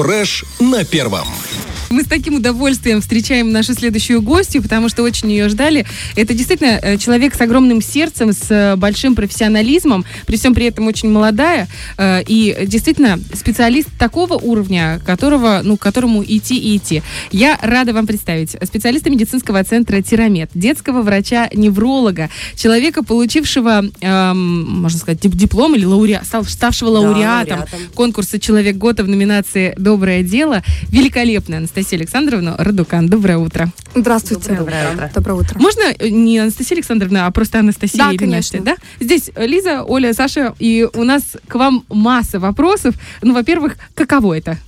Фреш на первом. Мы с таким удовольствием встречаем нашу следующую гостью, потому что очень ее ждали. Это действительно э, человек с огромным сердцем, с э, большим профессионализмом, при всем при этом очень молодая. Э, и действительно специалист такого уровня, которого, ну, к которому идти и идти. Я рада вам представить специалиста медицинского центра Тирамет, детского врача-невролога, человека, получившего, эм, можно сказать, диплом или лауреат, ставшего лауреатом, да, лауреатом конкурса «Человек года» в номинации «Доброе дело». Великолепная Анастасия Анастасия Александровна Радукан. Доброе утро. Здравствуйте. Доброе утро. Доброе утро. Можно э, не Анастасия Александровна, а просто Анастасия да. Настя, да? Здесь Лиза, Оля, Саша, и у нас к вам масса вопросов. Ну, во-первых, каково это?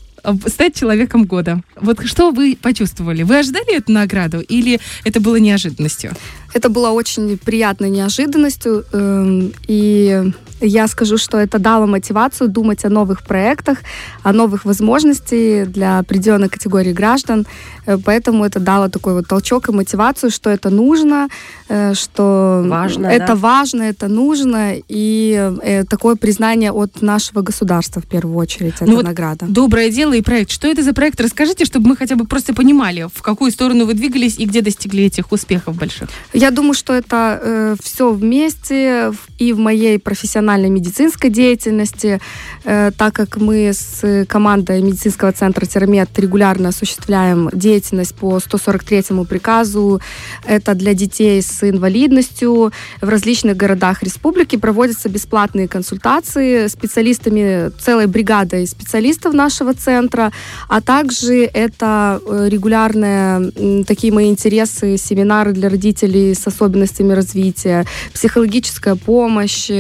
стать человеком года. Вот что вы почувствовали? Вы ожидали эту награду или это было неожиданностью? Это было очень приятной неожиданностью. Эм, и я скажу, что это дало мотивацию думать о новых проектах, о новых возможностях для определенной категории граждан. Э, поэтому это дало такой вот толчок и мотивацию, что это нужно, э, что важно, это да? важно, это нужно, и э, такое признание от нашего государства в первую очередь, ну вот награда. Доброе дело и проект. Что это за проект? Расскажите, чтобы мы хотя бы просто понимали, в какую сторону вы двигались и где достигли этих успехов больших. Я думаю, что это э, все вместе и в моей профессиональной медицинской деятельности, э, так как мы с командой медицинского центра Термет регулярно осуществляем деятельность по 143 приказу. Это для детей с инвалидностью. В различных городах республики проводятся бесплатные консультации специалистами, целой бригадой специалистов нашего центра, а также это э, регулярные такие мои интересы, семинары для родителей с особенностями развития, психологическая помощь,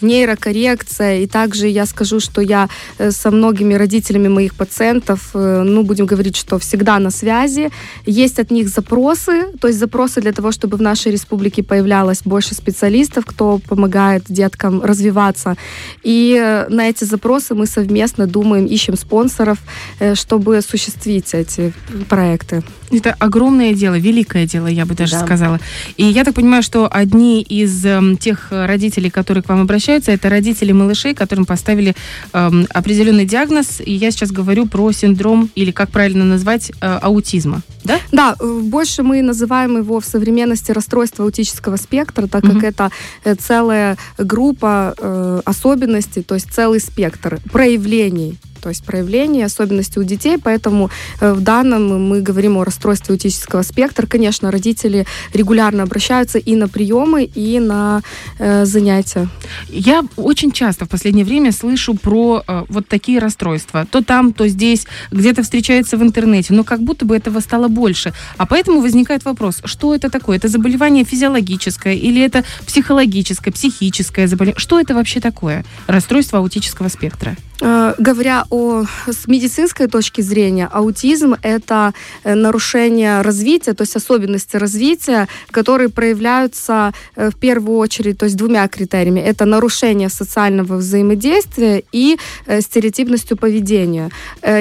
нейрокоррекция. И также я скажу, что я э, со многими родителями моих пациентов, э, ну, будем говорить, что всегда на связи, есть от них запросы, то есть запросы для того, чтобы в нашей республике появлялось больше специалистов, кто помогает деткам развиваться. И э, на эти запросы мы совместно думаем, ищем спонсоров, э, чтобы осуществить эти проекты. Это огромное дело, великое дело, я бы даже да. сказала. И я так понимаю, что одни из э, тех родителей, которые к вам обращаются, это родители малышей, которым поставили э, определенный диагноз. И я сейчас говорю про синдром, или как правильно назвать, э, аутизма. Да? Да, э, больше мы называем его в современности расстройство аутического спектра, так угу. как это э, целая группа э, особенностей, то есть целый спектр проявлений то есть проявления, особенности у детей, поэтому э, в данном мы говорим о расстройстве аутического спектра. Конечно, родители регулярно обращаются и на приемы, и на э, занятия. Я очень часто в последнее время слышу про э, вот такие расстройства. То там, то здесь, где-то встречается в интернете, но как будто бы этого стало больше. А поэтому возникает вопрос, что это такое? Это заболевание физиологическое или это психологическое, психическое заболевание? Что это вообще такое? Расстройство аутического спектра? Э, говоря о, с медицинской точки зрения, аутизм – это э, нарушение развития, то есть особенности развития, которые проявляются э, в первую очередь то есть двумя критериями. Это нарушение социального взаимодействия и стереотипностью поведения.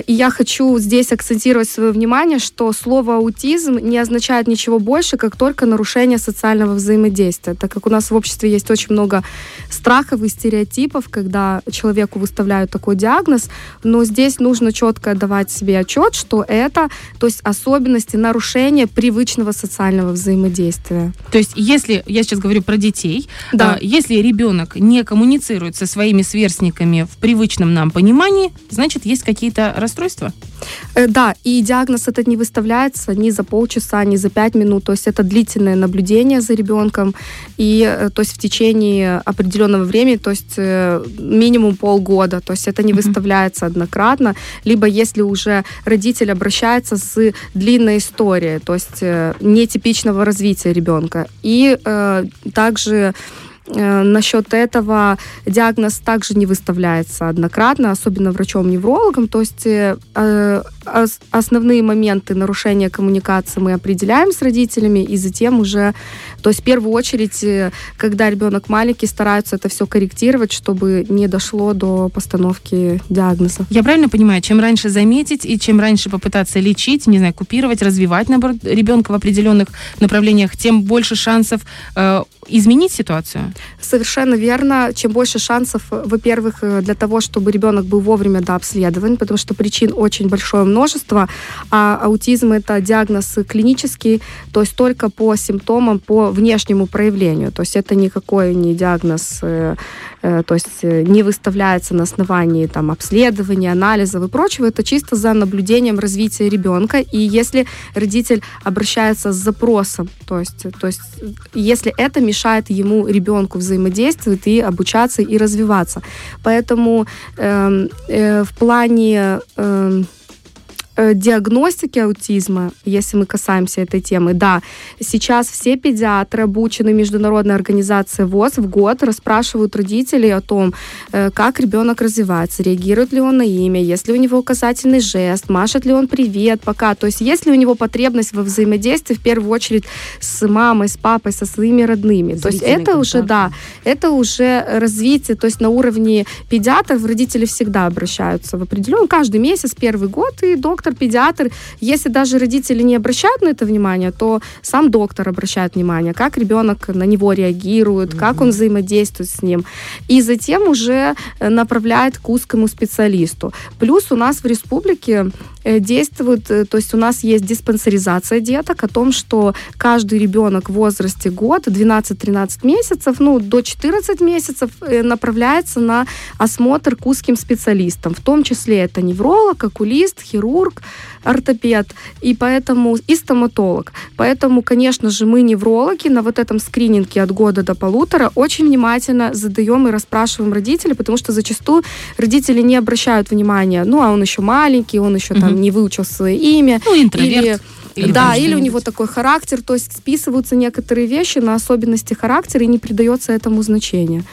И я хочу здесь акцентировать свое внимание, что слово аутизм не означает ничего больше, как только нарушение социального взаимодействия, так как у нас в обществе есть очень много страхов и стереотипов, когда человеку выставляют такой диагноз, но здесь нужно четко давать себе отчет, что это, то есть особенности нарушения привычного социального взаимодействия. То есть, если я сейчас говорю про детей, да. а, если ребенок не коммуницирует со своими сверстниками в привычном нам понимании, значит, есть какие-то расстройства? Э, да, и диагноз этот не выставляется ни за полчаса, ни за пять минут, то есть это длительное наблюдение за ребенком, и э, то есть в течение определенного времени, то есть э, минимум полгода, то есть это не выставляется однократно, либо если уже родитель обращается с длинной историей, то есть нетипичного развития ребенка. И э, также насчет этого диагноз также не выставляется однократно, особенно врачом-неврологом. То есть э, э основные моменты нарушения коммуникации мы определяем с родителями, и затем уже, то есть в первую очередь, э, когда ребенок маленький, стараются это все корректировать, чтобы не дошло до постановки диагноза. Я правильно понимаю, чем раньше заметить и чем раньше попытаться лечить, не знаю, купировать, развивать, наоборот, ребенка в определенных направлениях, тем больше шансов э, изменить ситуацию? Совершенно верно. Чем больше шансов, во-первых, для того, чтобы ребенок был вовремя дообследован, потому что причин очень большое множество, а аутизм это диагноз клинический, то есть только по симптомам, по внешнему проявлению. То есть это никакой не диагноз Э, то есть э, не выставляется на основании там, обследования, анализов и прочего, это чисто за наблюдением развития ребенка. И если родитель обращается с запросом, то есть, то есть если это мешает ему, ребенку, взаимодействовать и обучаться и развиваться. Поэтому э, э, в плане... Э, Э, диагностики аутизма, если мы касаемся этой темы, да, сейчас все педиатры, обучены Международной организацией ВОЗ, в год расспрашивают родителей о том, э, как ребенок развивается, реагирует ли он на имя, есть ли у него указательный жест, машет ли он привет пока, то есть есть ли у него потребность во взаимодействии в первую очередь с мамой, с папой, со своими родными. То есть это контакт. уже, да, это уже развитие, то есть на уровне педиатров родители всегда обращаются в определенный, каждый месяц, первый год, и доктор доктор, педиатр. Если даже родители не обращают на это внимание, то сам доктор обращает внимание, как ребенок на него реагирует, mm-hmm. как он взаимодействует с ним. И затем уже э, направляет к узкому специалисту. Плюс у нас в республике действует, э, то есть у нас есть диспансеризация деток о том, что каждый ребенок в возрасте год, 12-13 месяцев, ну, до 14 месяцев направляется на осмотр к узким специалистам. В том числе это невролог, окулист, хирург, ортопед, и поэтому и стоматолог. Поэтому, конечно же, мы неврологи на вот этом скрининге от года до полутора очень внимательно задаем и расспрашиваем родителей, потому что зачастую родители не обращают внимания, ну, а он еще маленький, он еще угу. там не выучил свое имя. Ну, интроверт. Или или да, или у него такой характер, то есть списываются некоторые вещи на особенности характера и не придается этому значения.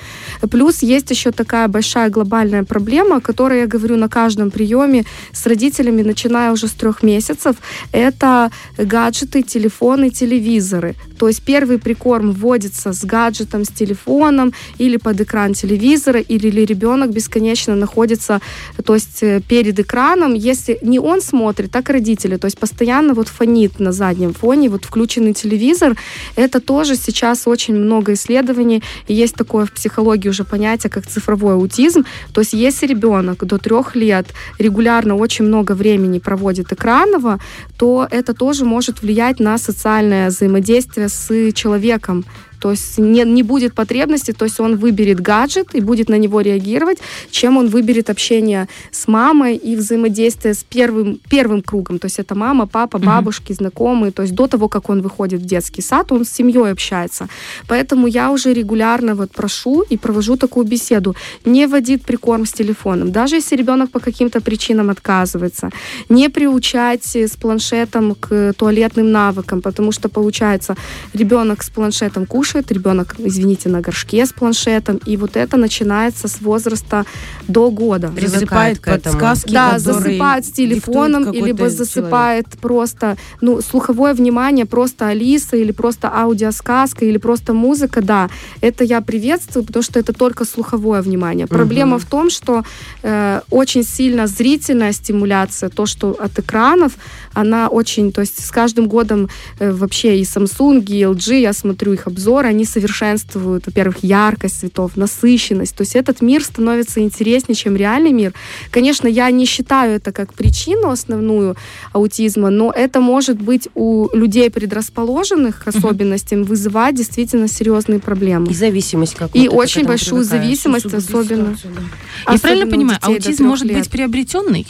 Плюс есть еще такая большая глобальная проблема, о которой я говорю на каждом приеме с родителями, начиная уже с трех месяцев, это гаджеты, телефоны, телевизоры. То есть первый прикорм вводится с гаджетом, с телефоном или под экран телевизора, или ребенок бесконечно находится то есть, э, перед экраном. Если не он смотрит, так и родители. То есть постоянно вот фони фонит на заднем фоне, вот включенный телевизор, это тоже сейчас очень много исследований, и есть такое в психологии уже понятие, как цифровой аутизм, то есть если ребенок до трех лет регулярно очень много времени проводит экранного, то это тоже может влиять на социальное взаимодействие с человеком, то есть не, не будет потребности, то есть он выберет гаджет и будет на него реагировать, чем он выберет общение с мамой и взаимодействие с первым, первым кругом. То есть это мама, папа, бабушки, mm-hmm. знакомые. То есть до того, как он выходит в детский сад, он с семьей общается. Поэтому я уже регулярно вот прошу и провожу такую беседу. Не вводить прикорм с телефоном. Даже если ребенок по каким-то причинам отказывается. Не приучать с планшетом к туалетным навыкам, потому что получается ребенок с планшетом кушает, кушает, ребенок, извините, на горшке с планшетом, и вот это начинается с возраста до года. Засыпает подсказки, Да, засыпает с телефоном, либо засыпает человек. просто, ну, слуховое внимание, просто Алиса, или просто аудиосказка, или просто музыка, да, это я приветствую, потому что это только слуховое внимание. Угу. Проблема в том, что э, очень сильно зрительная стимуляция, то, что от экранов, она очень, то есть с каждым годом э, вообще и Samsung, и LG, я смотрю их обзоры, они совершенствуют, во-первых, яркость цветов, насыщенность. То есть этот мир становится интереснее, чем реальный мир. Конечно, я не считаю это как причину основную аутизма, но это может быть у людей предрасположенных к особенностям uh-huh. вызывать действительно серьезные проблемы. И зависимость какую-то. И очень большую зависимость, особенно. Я правильно понимаю, аутизм может лет. быть приобретенный?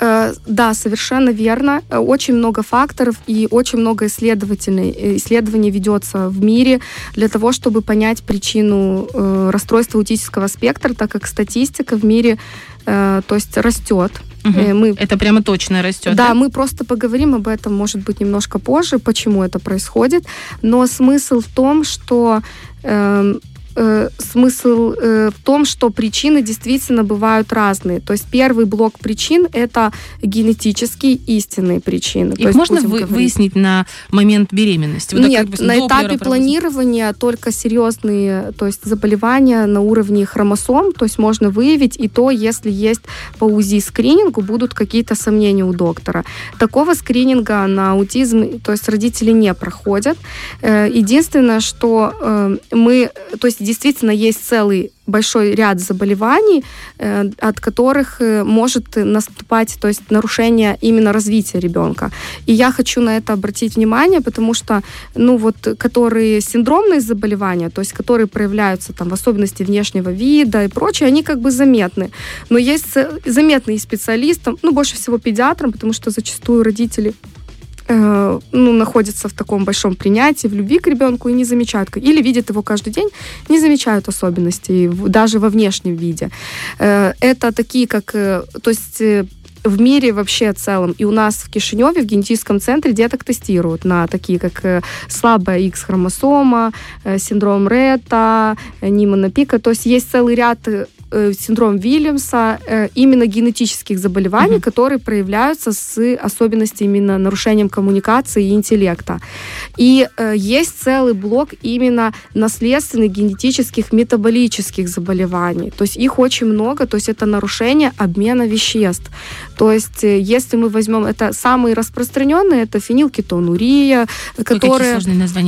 Э, да, совершенно верно. Очень много факторов и очень много исследовательной, исследований ведется в мире для того, чтобы понять причину э, расстройства аутического спектра, так как статистика в мире э, то есть растет. Угу. Мы, это прямо точно растет. Да, да, мы просто поговорим об этом, может быть, немножко позже, почему это происходит. Но смысл в том, что э, э, смысл э, в том, что причины действительно бывают разные. То есть первый блок причин это генетические истинные причины. Их можно вы, выяснить на момент беременности? Вот Нет, бы, на этапе планирования только серьезные то есть заболевания на уровне хромосом, то есть можно выявить и то, если есть по УЗИ скринингу будут какие-то сомнения у доктора. Такого скрининга на аутизм, то есть родители не проходят. Э, единственное, что мы, то есть действительно есть целый большой ряд заболеваний, э, от которых э, может наступать, то есть нарушение именно развития ребенка. И я хочу на это обратить внимание, потому что, ну вот, которые синдромные заболевания, то есть которые проявляются там в особенности внешнего вида и прочее, они как бы заметны. Но есть заметные специалистам, ну больше всего педиатрам, потому что зачастую родители ну, находятся в таком большом принятии, в любви к ребенку и не замечают, или видят его каждый день, не замечают особенностей, даже во внешнем виде. Э, это такие, как, э, то есть в мире вообще в целом. И у нас в Кишиневе, в генетическом центре деток тестируют на такие, как слабая X-хромосома, синдром Ретта, Нимана Пика. То есть есть целый ряд э, синдром Вильямса, э, именно генетических заболеваний, mm-hmm. которые проявляются с особенностями именно нарушением коммуникации и интеллекта. И э, есть целый блок именно наследственных генетических метаболических заболеваний. То есть их очень много, то есть это нарушение обмена веществ. То есть э, если мы возьмем, это самые распространенные, это фенилкетонурия, которые...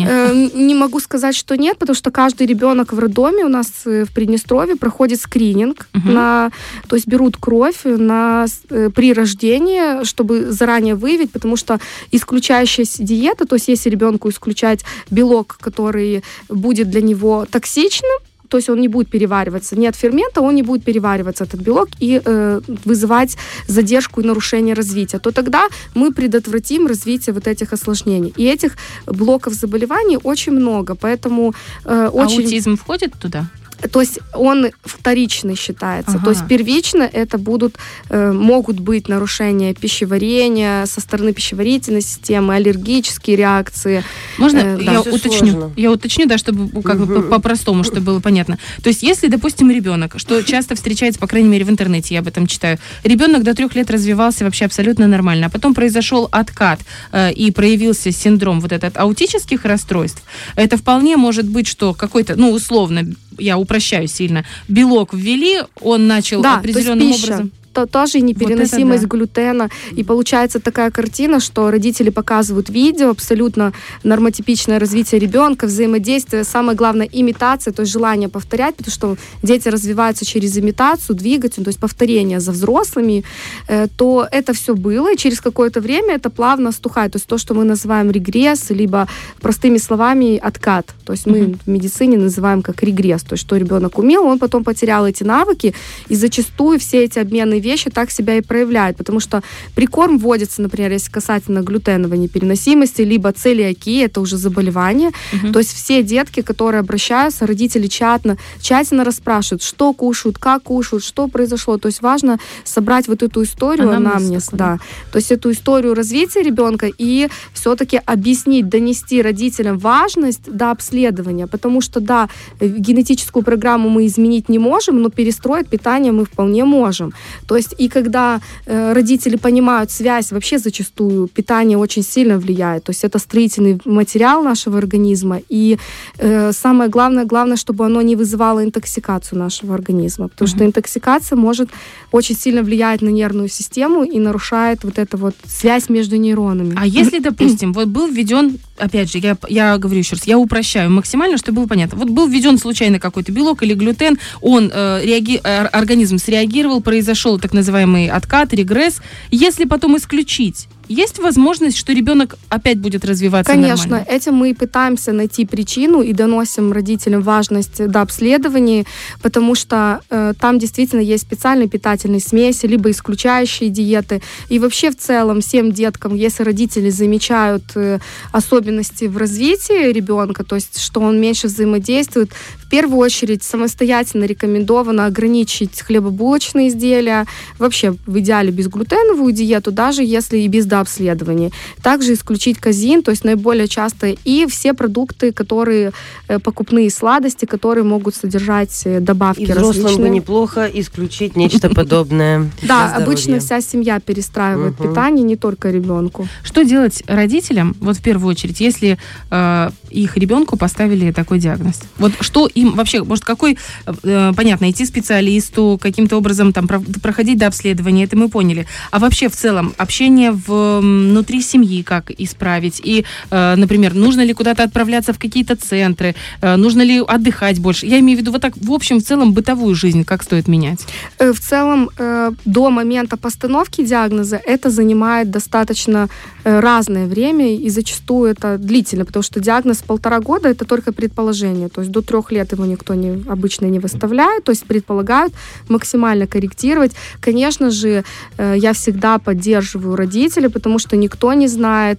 Э, не могу сказать, что нет, потому что каждый ребенок в роддоме у нас э, в Приднестровье проходит скрининг скрининг, угу. на, то есть берут кровь на, э, при рождении, чтобы заранее выявить, потому что исключающаяся диета, то есть если ребенку исключать белок, который будет для него токсичным, то есть он не будет перевариваться. Нет фермента, он не будет перевариваться, этот белок, и э, вызывать задержку и нарушение развития. То тогда мы предотвратим развитие вот этих осложнений. И этих блоков заболеваний очень много, поэтому э, очень... Аутизм входит туда? То есть он вторичный считается. Ага. То есть первично это будут, э, могут быть нарушения пищеварения со стороны пищеварительной системы, аллергические реакции. Можно э, я да. уточню? Сложно. Я уточню, да, чтобы как бы по-простому, чтобы было понятно. То есть если, допустим, ребенок, что часто встречается, по крайней мере, в интернете, я об этом читаю, ребенок до трех лет развивался вообще абсолютно нормально, а потом произошел откат э, и проявился синдром вот этот аутических расстройств, это вполне может быть, что какой-то, ну, условно, я упрощаю сильно, белок ввели, он начал да, определенным образом то тоже непереносимость вот да. глютена. И получается такая картина, что родители показывают видео, абсолютно нормотипичное развитие ребенка, взаимодействие, самое главное, имитация, то есть желание повторять, потому что дети развиваются через имитацию, двигатель, то есть повторение за взрослыми, э, то это все было, и через какое-то время это плавно стухает. То есть то, что мы называем регресс, либо простыми словами откат. То есть мы mm-hmm. в медицине называем как регресс. То есть что ребенок умел, он потом потерял эти навыки, и зачастую все эти обменные вещи так себя и проявляют, потому что прикорм вводится, например, если касательно глютеновой непереносимости, либо целиакии, это уже заболевание. Угу. То есть все детки, которые обращаются, родители тщательно, тщательно расспрашивают, что кушают, как кушают, что произошло. То есть важно собрать вот эту историю, анамнез, да. То есть эту историю развития ребенка и все-таки объяснить, донести родителям важность до обследования, потому что, да, генетическую программу мы изменить не можем, но перестроить питание мы вполне можем. То то есть и когда э, родители понимают связь, вообще зачастую питание очень сильно влияет. То есть это строительный материал нашего организма. И э, самое главное, главное, чтобы оно не вызывало интоксикацию нашего организма. Потому mm-hmm. что интоксикация может очень сильно влиять на нервную систему и нарушает вот эту вот связь между нейронами. А если, допустим, вот был введен, опять же, я, я говорю еще раз, я упрощаю максимально, чтобы было понятно. Вот был введен случайно какой-то белок или глютен, он э, реаги... Э, организм среагировал, произошел так называемый откат, регресс. Если потом исключить есть возможность, что ребенок опять будет развиваться Конечно, нормально? этим мы и пытаемся найти причину и доносим родителям важность до обследований, потому что э, там действительно есть специальные питательные смеси, либо исключающие диеты. И вообще в целом всем деткам, если родители замечают э, особенности в развитии ребенка, то есть что он меньше взаимодействует, в первую очередь самостоятельно рекомендовано ограничить хлебобулочные изделия, вообще в идеале безглютеновую диету, даже если и без обследований. Также исключить казин, то есть наиболее часто, и все продукты, которые э, покупные сладости, которые могут содержать э, добавки и различные. бы неплохо исключить нечто подобное. Да, обычно вся семья перестраивает питание, не только ребенку. Что делать родителям, вот в первую очередь, если э, их ребенку поставили такой диагноз? Вот что им вообще, может, какой, понятно, идти специалисту, каким-то образом там проходить до обследования, это мы поняли. А вообще в целом общение в э, внутри семьи как исправить, и, э, например, нужно ли куда-то отправляться в какие-то центры, э, нужно ли отдыхать больше. Я имею в виду вот так, в общем, в целом, бытовую жизнь, как стоит менять? Э, в целом, э, до момента постановки диагноза это занимает достаточно разное время, и зачастую это длительно, потому что диагноз полтора года это только предположение, то есть до трех лет его никто не, обычно не выставляет, то есть предполагают максимально корректировать. Конечно же, я всегда поддерживаю родителей, потому что никто не знает,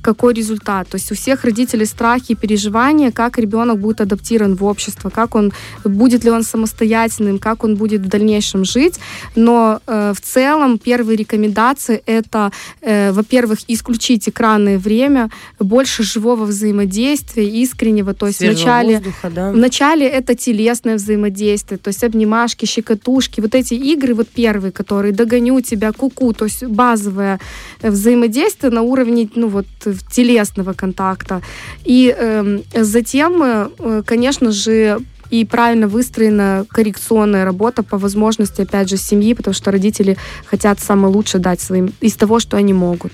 какой результат. То есть у всех родителей страхи и переживания, как ребенок будет адаптирован в общество, как он, будет ли он самостоятельным, как он будет в дальнейшем жить. Но э, в целом первые рекомендации это, э, во-первых, исключить экранное время, больше живого взаимодействия, искреннего. То есть вначале, воздуха, да. вначале это телесное взаимодействие, то есть обнимашки, щекотушки, вот эти игры, вот первые, которые догоню тебя, куку, -ку, то есть базовое э, взаимодействие на уровне, ну вот, телесного контакта. И э, затем, э, конечно же, и правильно выстроена коррекционная работа по возможности, опять же, семьи, потому что родители хотят самое лучшее дать своим из того, что они могут.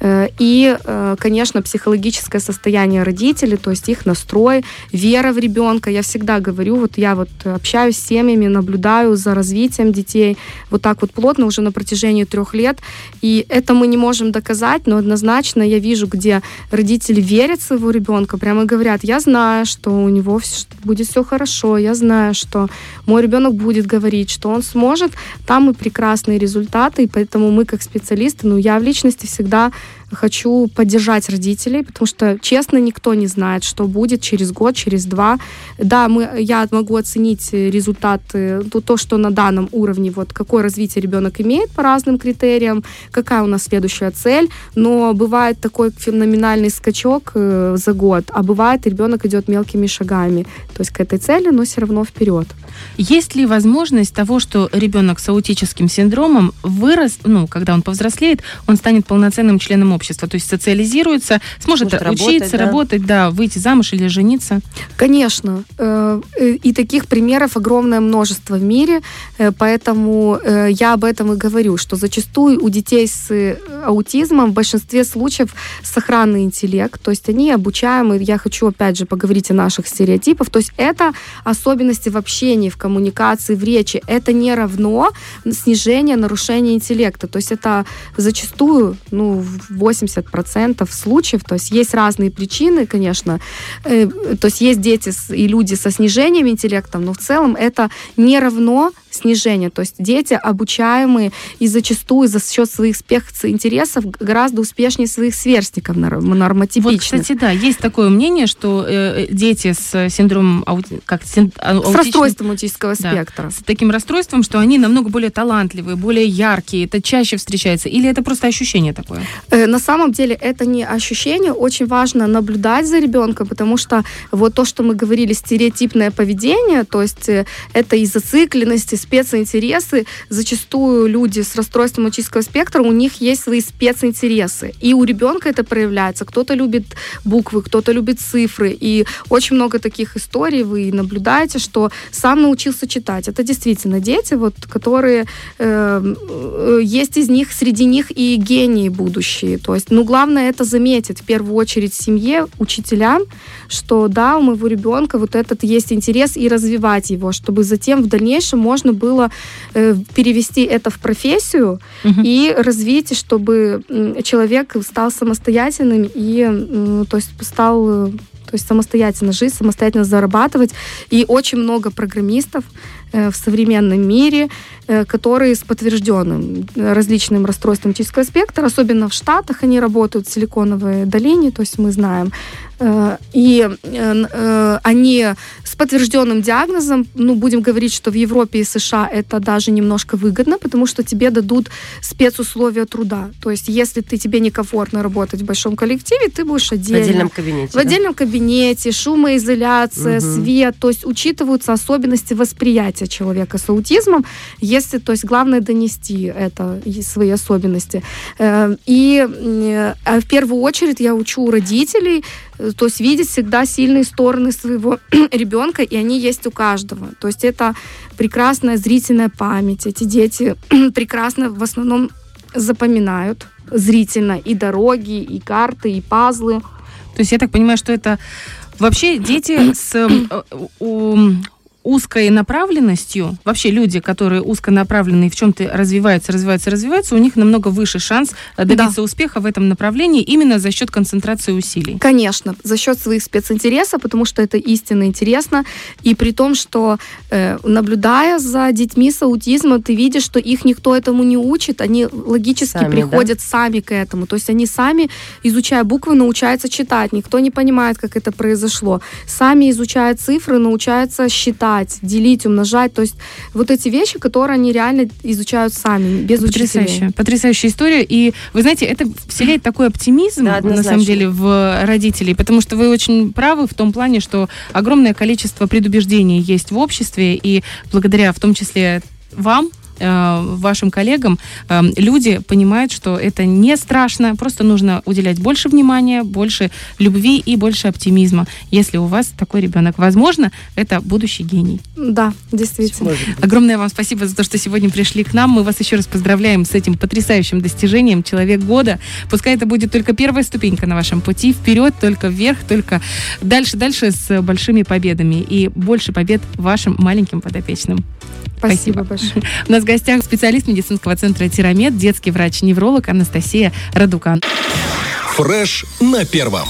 Э, и, э, конечно, психологическое состояние родителей, то есть их настрой, вера в ребенка. Я всегда говорю, вот я вот общаюсь с семьями, наблюдаю за развитием детей вот так вот плотно уже на протяжении трех лет. И это мы не можем доказать, но однозначно я вижу, где родители верят своего ребенка, прямо говорят, я знаю, что у него будет все хорошо, хорошо, я знаю, что мой ребенок будет говорить, что он сможет, там и прекрасные результаты, и поэтому мы как специалисты, ну, я в личности всегда хочу поддержать родителей, потому что, честно, никто не знает, что будет через год, через два. Да, мы, я могу оценить результаты, то, то, что на данном уровне, вот какое развитие ребенок имеет по разным критериям, какая у нас следующая цель, но бывает такой феноменальный скачок э, за год, а бывает ребенок идет мелкими шагами, то есть к этой цели, но все равно вперед. Есть ли возможность того, что ребенок с аутическим синдромом вырос, ну, когда он повзрослеет, он станет полноценным членом общества, то есть социализируется, сможет, сможет учиться, работать, да? работать, да, выйти замуж или жениться? Конечно. Э, э, и таких примеров огромное множество в мире, э, поэтому я об этом и говорю, что зачастую у детей с аутизмом в большинстве случаев сохранный интеллект, то есть они обучаемы, я хочу опять же поговорить о наших стереотипах, то есть это особенности в общении, в коммуникации, в речи, это не равно снижение нарушения интеллекта, то есть это зачастую, ну, 80% случаев, то есть есть разные причины, конечно, э, то есть есть дети и люди со снижением интеллекта, но в целом это не равно снижение. То есть дети обучаемые и зачастую за счет своих специнтересов гораздо успешнее своих сверстников нормотипичных. Вот, кстати, да, есть такое мнение, что э, дети с синдромом аути... как, син... А, с расстройством аутического да, спектра. С таким расстройством, что они намного более талантливые, более яркие, это чаще встречается, или это просто ощущение такое? Э, на самом деле это не ощущение, очень важно наблюдать за ребенком, потому что вот то, что мы говорили, стереотипное поведение, то есть э, это и зацикленность, специнтересы. Зачастую люди с расстройством аутического спектра, у них есть свои специнтересы. И у ребенка это проявляется. Кто-то любит буквы, кто-то любит цифры. И очень много таких историй вы наблюдаете, что сам научился читать. Это действительно дети, вот, которые эм, э, есть из них, среди них и гении будущие. То есть, ну, главное это заметить в первую очередь семье, учителям, что да, у моего ребенка вот этот есть интерес и развивать его, чтобы затем в дальнейшем можно было э, перевести это в профессию угу. и развить, чтобы человек стал самостоятельным и, э, то есть, стал э, то есть самостоятельно жить, самостоятельно зарабатывать. И очень много программистов э, в современном мире, э, которые с подтвержденным различным расстройством аутического спектра, особенно в Штатах, они работают в Силиконовой долине, то есть мы знаем Э, и э, э, они с подтвержденным диагнозом, ну, будем говорить, что в Европе и США это даже немножко выгодно, потому что тебе дадут спецусловия труда. То есть, если ты тебе некомфортно работать в большом коллективе, ты будешь отдельно. В отдельном кабинете. В да? отдельном кабинете, шумоизоляция, угу. свет. То есть, учитываются особенности восприятия человека с аутизмом, если, то есть, главное донести это, свои особенности. И в первую очередь я учу родителей то есть видеть всегда сильные стороны своего ребенка, и они есть у каждого. То есть это прекрасная зрительная память. Эти дети прекрасно в основном запоминают зрительно и дороги, и карты, и пазлы. То есть я так понимаю, что это вообще дети с э, у, узкой направленностью, вообще люди, которые узконаправленные в чем-то развиваются, развиваются, развиваются, у них намного выше шанс э, добиться да. успеха в этом направлении именно за счет концентрации усилий. Конечно, за счет своих специнтересов, потому что это истинно интересно. И при том, что э, наблюдая за детьми с аутизмом, ты видишь, что их никто этому не учит, они логически сами, приходят да? сами к этому. То есть они сами, изучая буквы, научаются читать. Никто не понимает, как это произошло. Сами изучая цифры, научаются считать считать, делить, умножать. То есть вот эти вещи, которые они реально изучают сами, без Потрясающая, учителей. Потрясающая история. И вы знаете, это вселяет такой оптимизм, да, на самом деле, в родителей, потому что вы очень правы в том плане, что огромное количество предубеждений есть в обществе, и благодаря в том числе вам, Э, вашим коллегам, э, люди понимают, что это не страшно, просто нужно уделять больше внимания, больше любви и больше оптимизма, если у вас такой ребенок. Возможно, это будущий гений. Да, действительно. Огромное вам спасибо за то, что сегодня пришли к нам. Мы вас еще раз поздравляем с этим потрясающим достижением «Человек года». Пускай это будет только первая ступенька на вашем пути. Вперед, только вверх, только дальше-дальше с большими победами. И больше побед вашим маленьким подопечным. Спасибо, Спасибо. большое. У нас гостях специалист медицинского центра «Тирамед», детский врач-невролог Анастасия Радукан. Фреш на первом.